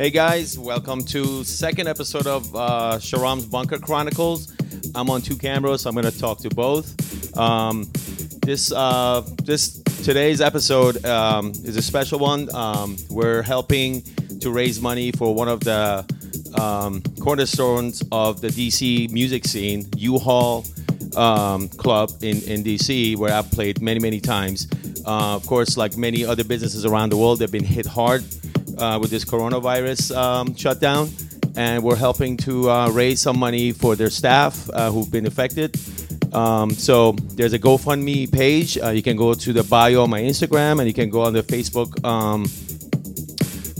Hey guys, welcome to second episode of uh, Sharam's Bunker Chronicles. I'm on two cameras, so I'm going to talk to both. Um, this uh, this today's episode um, is a special one. Um, we're helping to raise money for one of the um, cornerstones of the DC music scene, U Hall um, Club in, in DC, where I've played many, many times. Uh, of course, like many other businesses around the world, they've been hit hard uh, with this coronavirus um, shutdown, and we're helping to uh, raise some money for their staff uh, who've been affected. Um, so there's a GoFundMe page. Uh, you can go to the bio on my Instagram, and you can go on the Facebook um,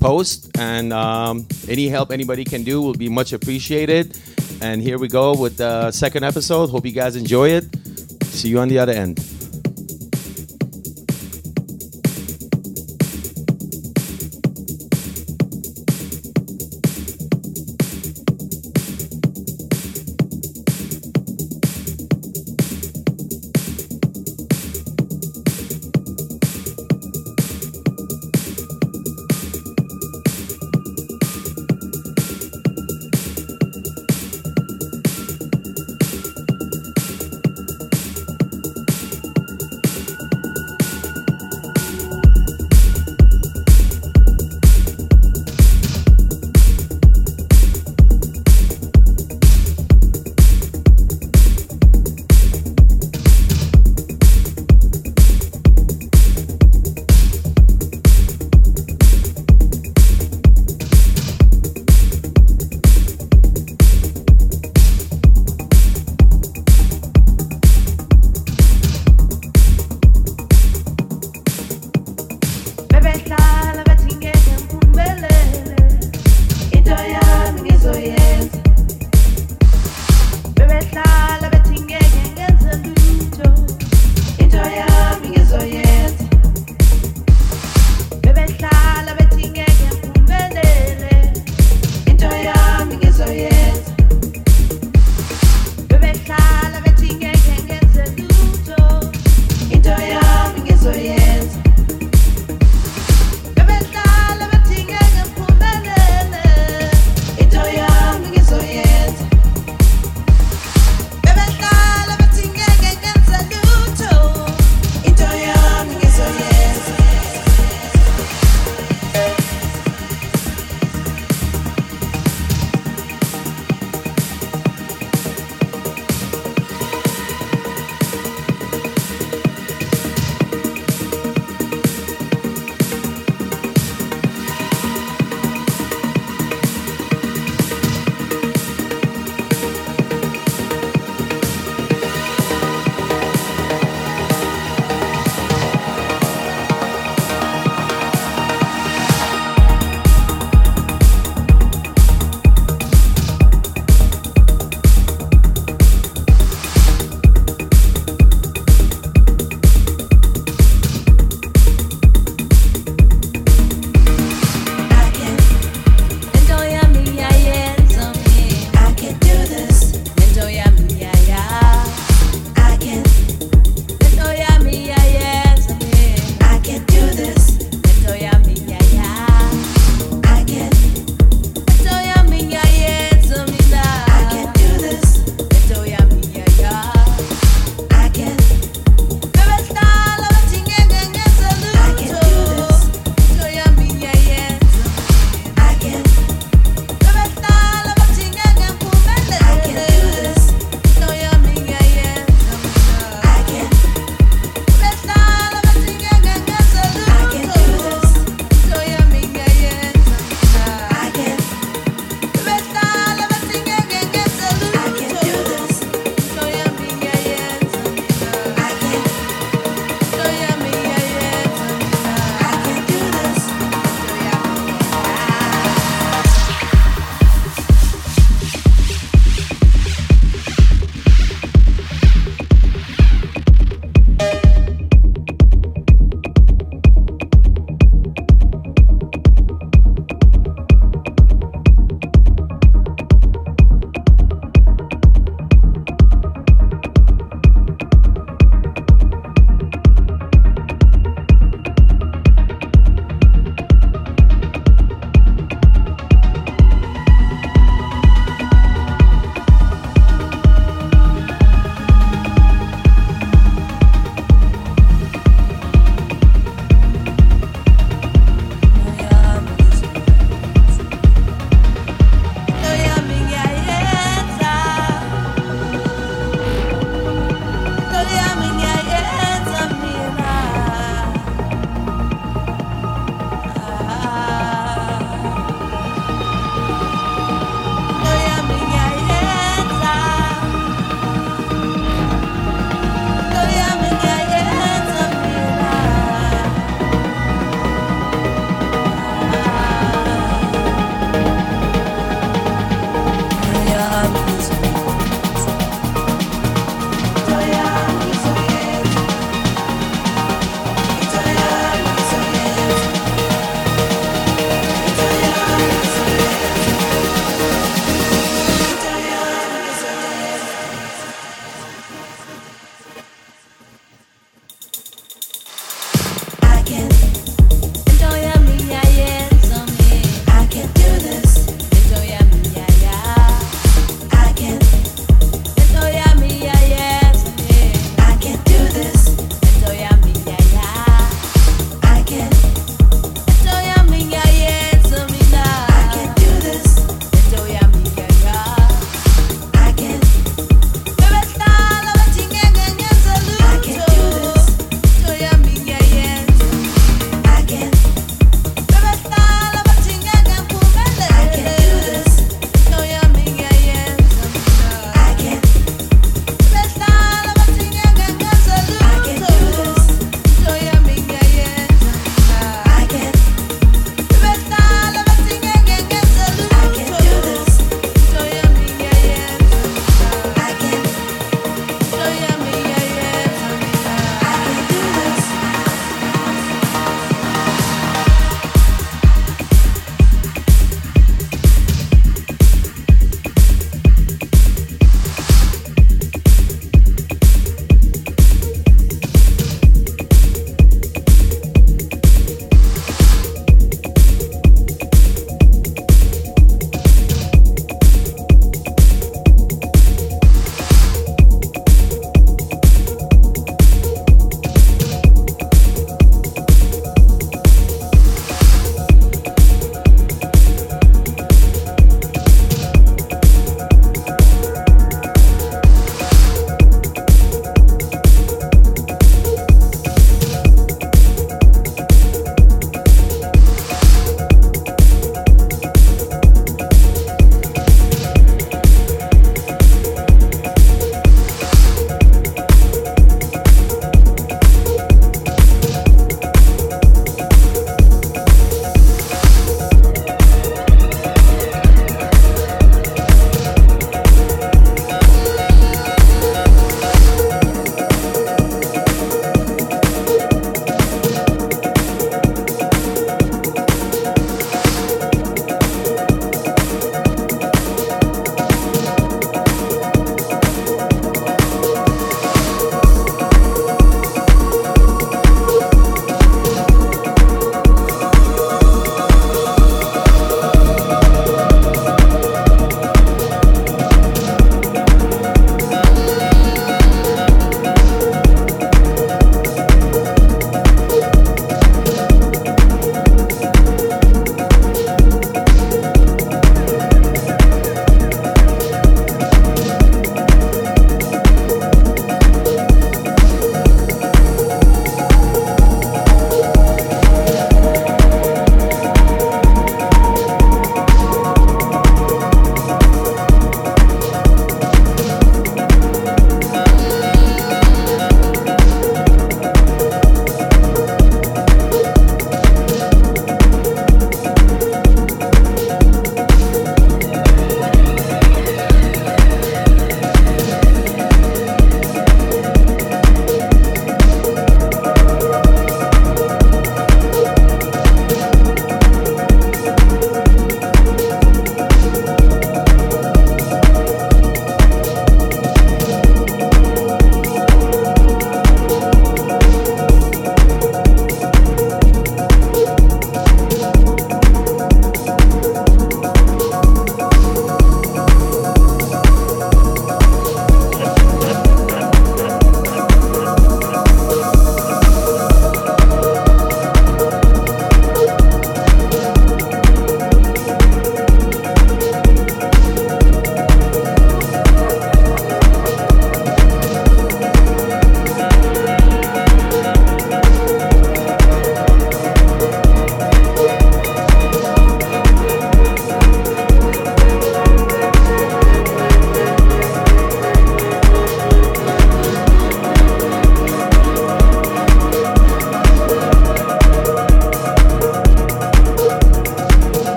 post. And um, any help anybody can do will be much appreciated. And here we go with the second episode. Hope you guys enjoy it. See you on the other end.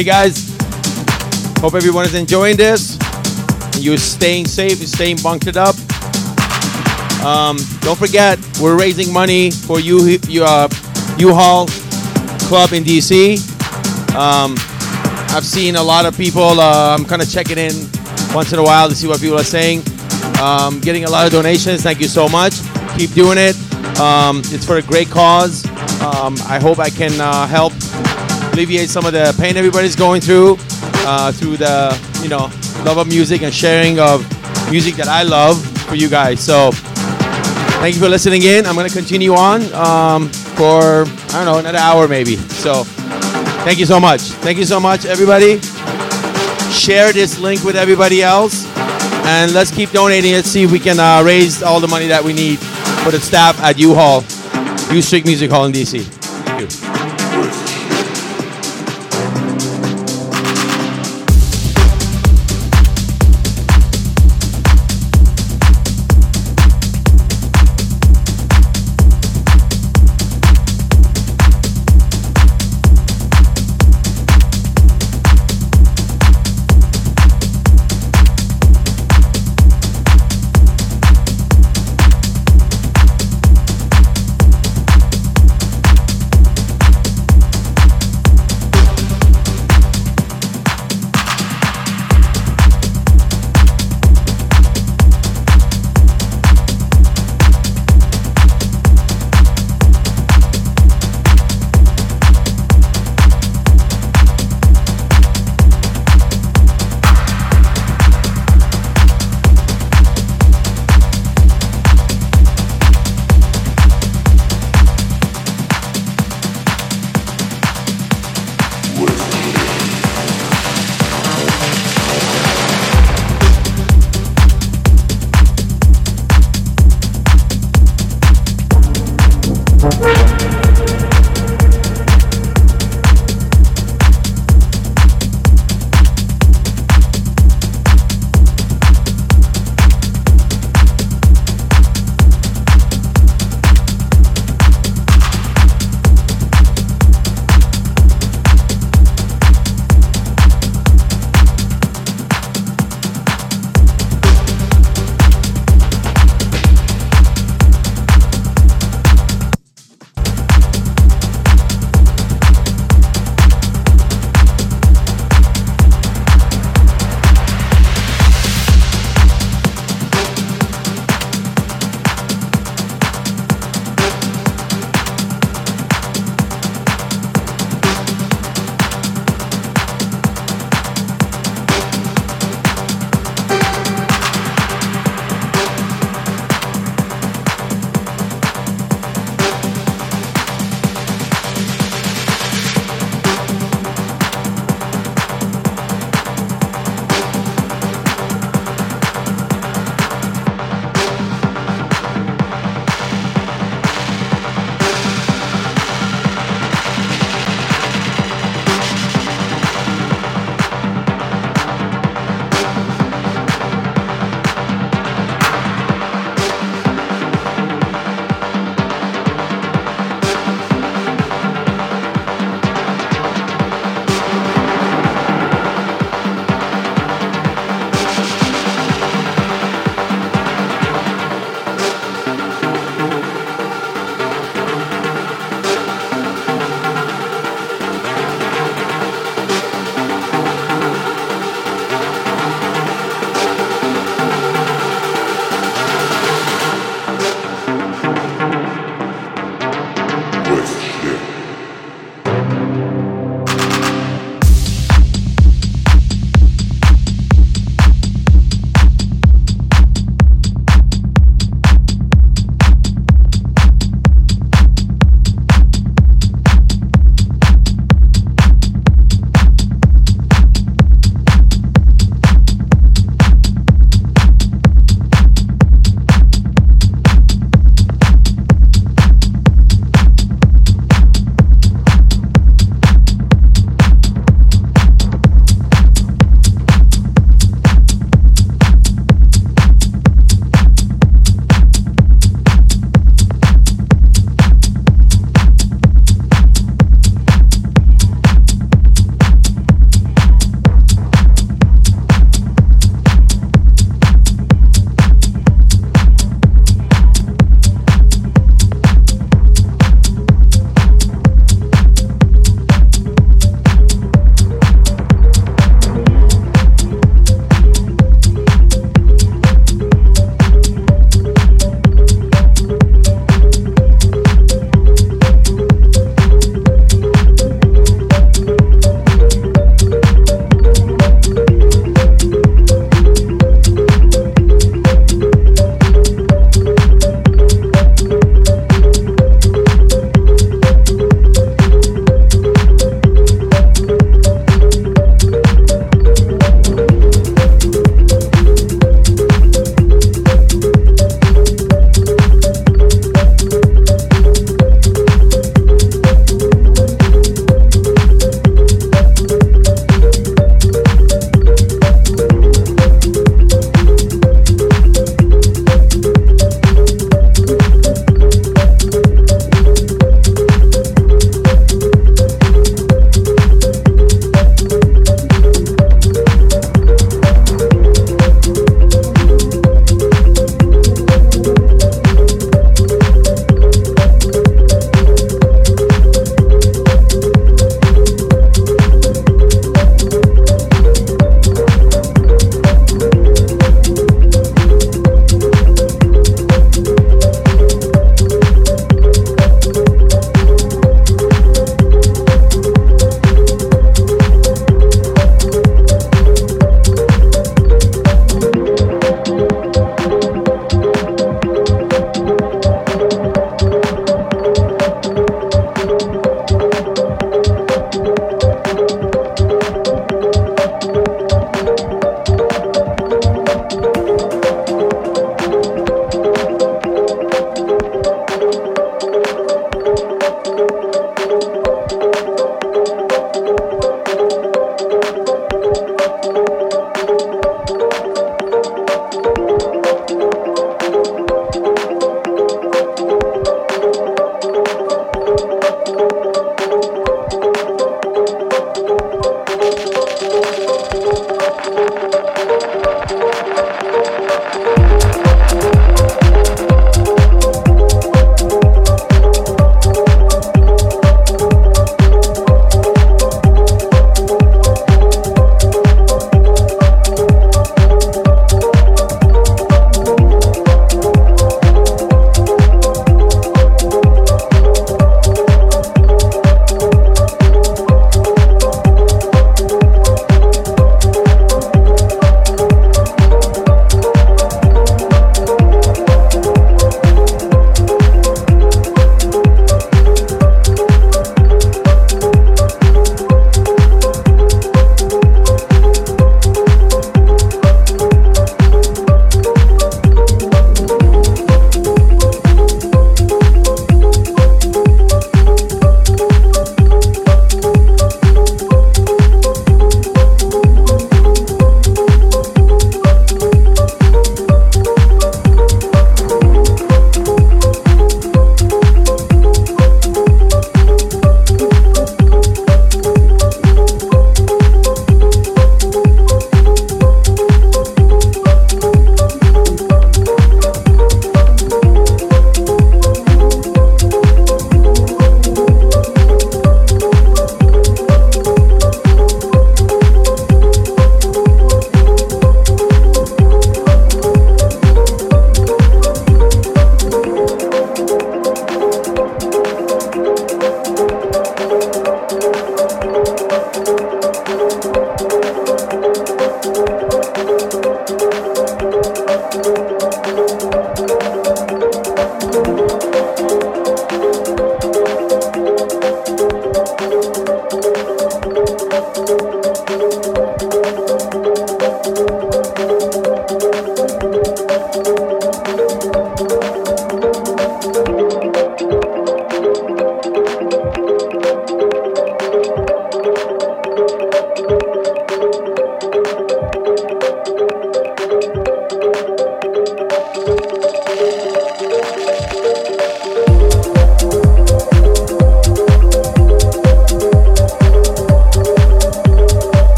Hey guys, hope everyone is enjoying this. You're staying safe, you're staying bunked up. Um, don't forget, we're raising money for U U uh, U Hall Club in DC. Um, I've seen a lot of people. Uh, I'm kind of checking in once in a while to see what people are saying. Um, getting a lot of donations. Thank you so much. Keep doing it. Um, it's for a great cause. Um, I hope I can uh, help alleviate some of the pain everybody's going through uh, through the you know love of music and sharing of music that I love for you guys. So thank you for listening in. I'm gonna continue on um, for I don't know another hour maybe. So thank you so much. Thank you so much, everybody. Share this link with everybody else, and let's keep donating. Let's see if we can uh, raise all the money that we need for the staff at U Hall, U Street Music Hall in DC. Thank you.